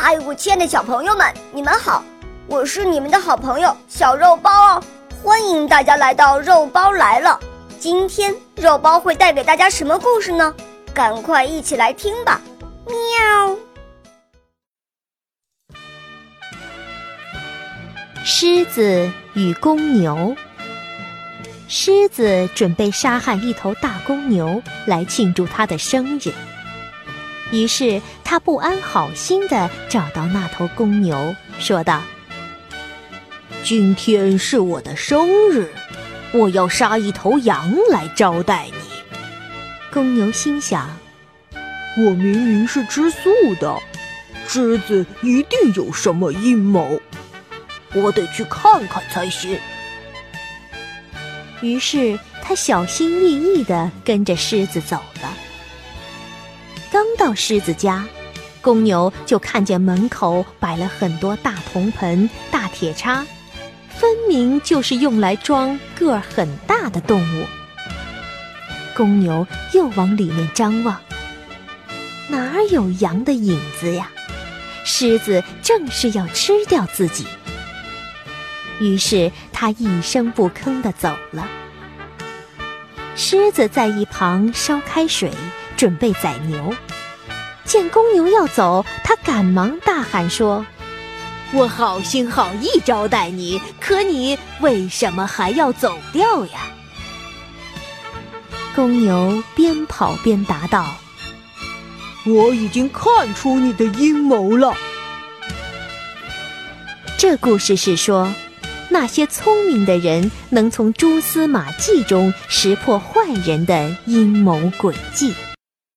嗨，我亲爱的小朋友们，你们好！我是你们的好朋友小肉包哦，欢迎大家来到肉包来了。今天肉包会带给大家什么故事呢？赶快一起来听吧！喵。狮子与公牛。狮子准备杀害一头大公牛来庆祝他的生日，于是他不安好心地找到那头公牛，说道：“今天是我的生日，我要杀一头羊来招待你。”公牛心想：“我明明是吃素的，狮子一定有什么阴谋，我得去看看才行。”于是他小心翼翼地跟着狮子走了。刚到狮子家，公牛就看见门口摆了很多大铜盆、大铁叉，分明就是用来装个儿很大的动物。公牛又往里面张望，哪儿有羊的影子呀？狮子正是要吃掉自己。于是他一声不吭地走了。狮子在一旁烧开水，准备宰牛。见公牛要走，他赶忙大喊说：“我好心好意招待你，可你为什么还要走掉呀？”公牛边跑边答道：“我已经看出你的阴谋了。”这故事是说。那些聪明的人能从蛛丝马迹中识破坏人的阴谋诡计。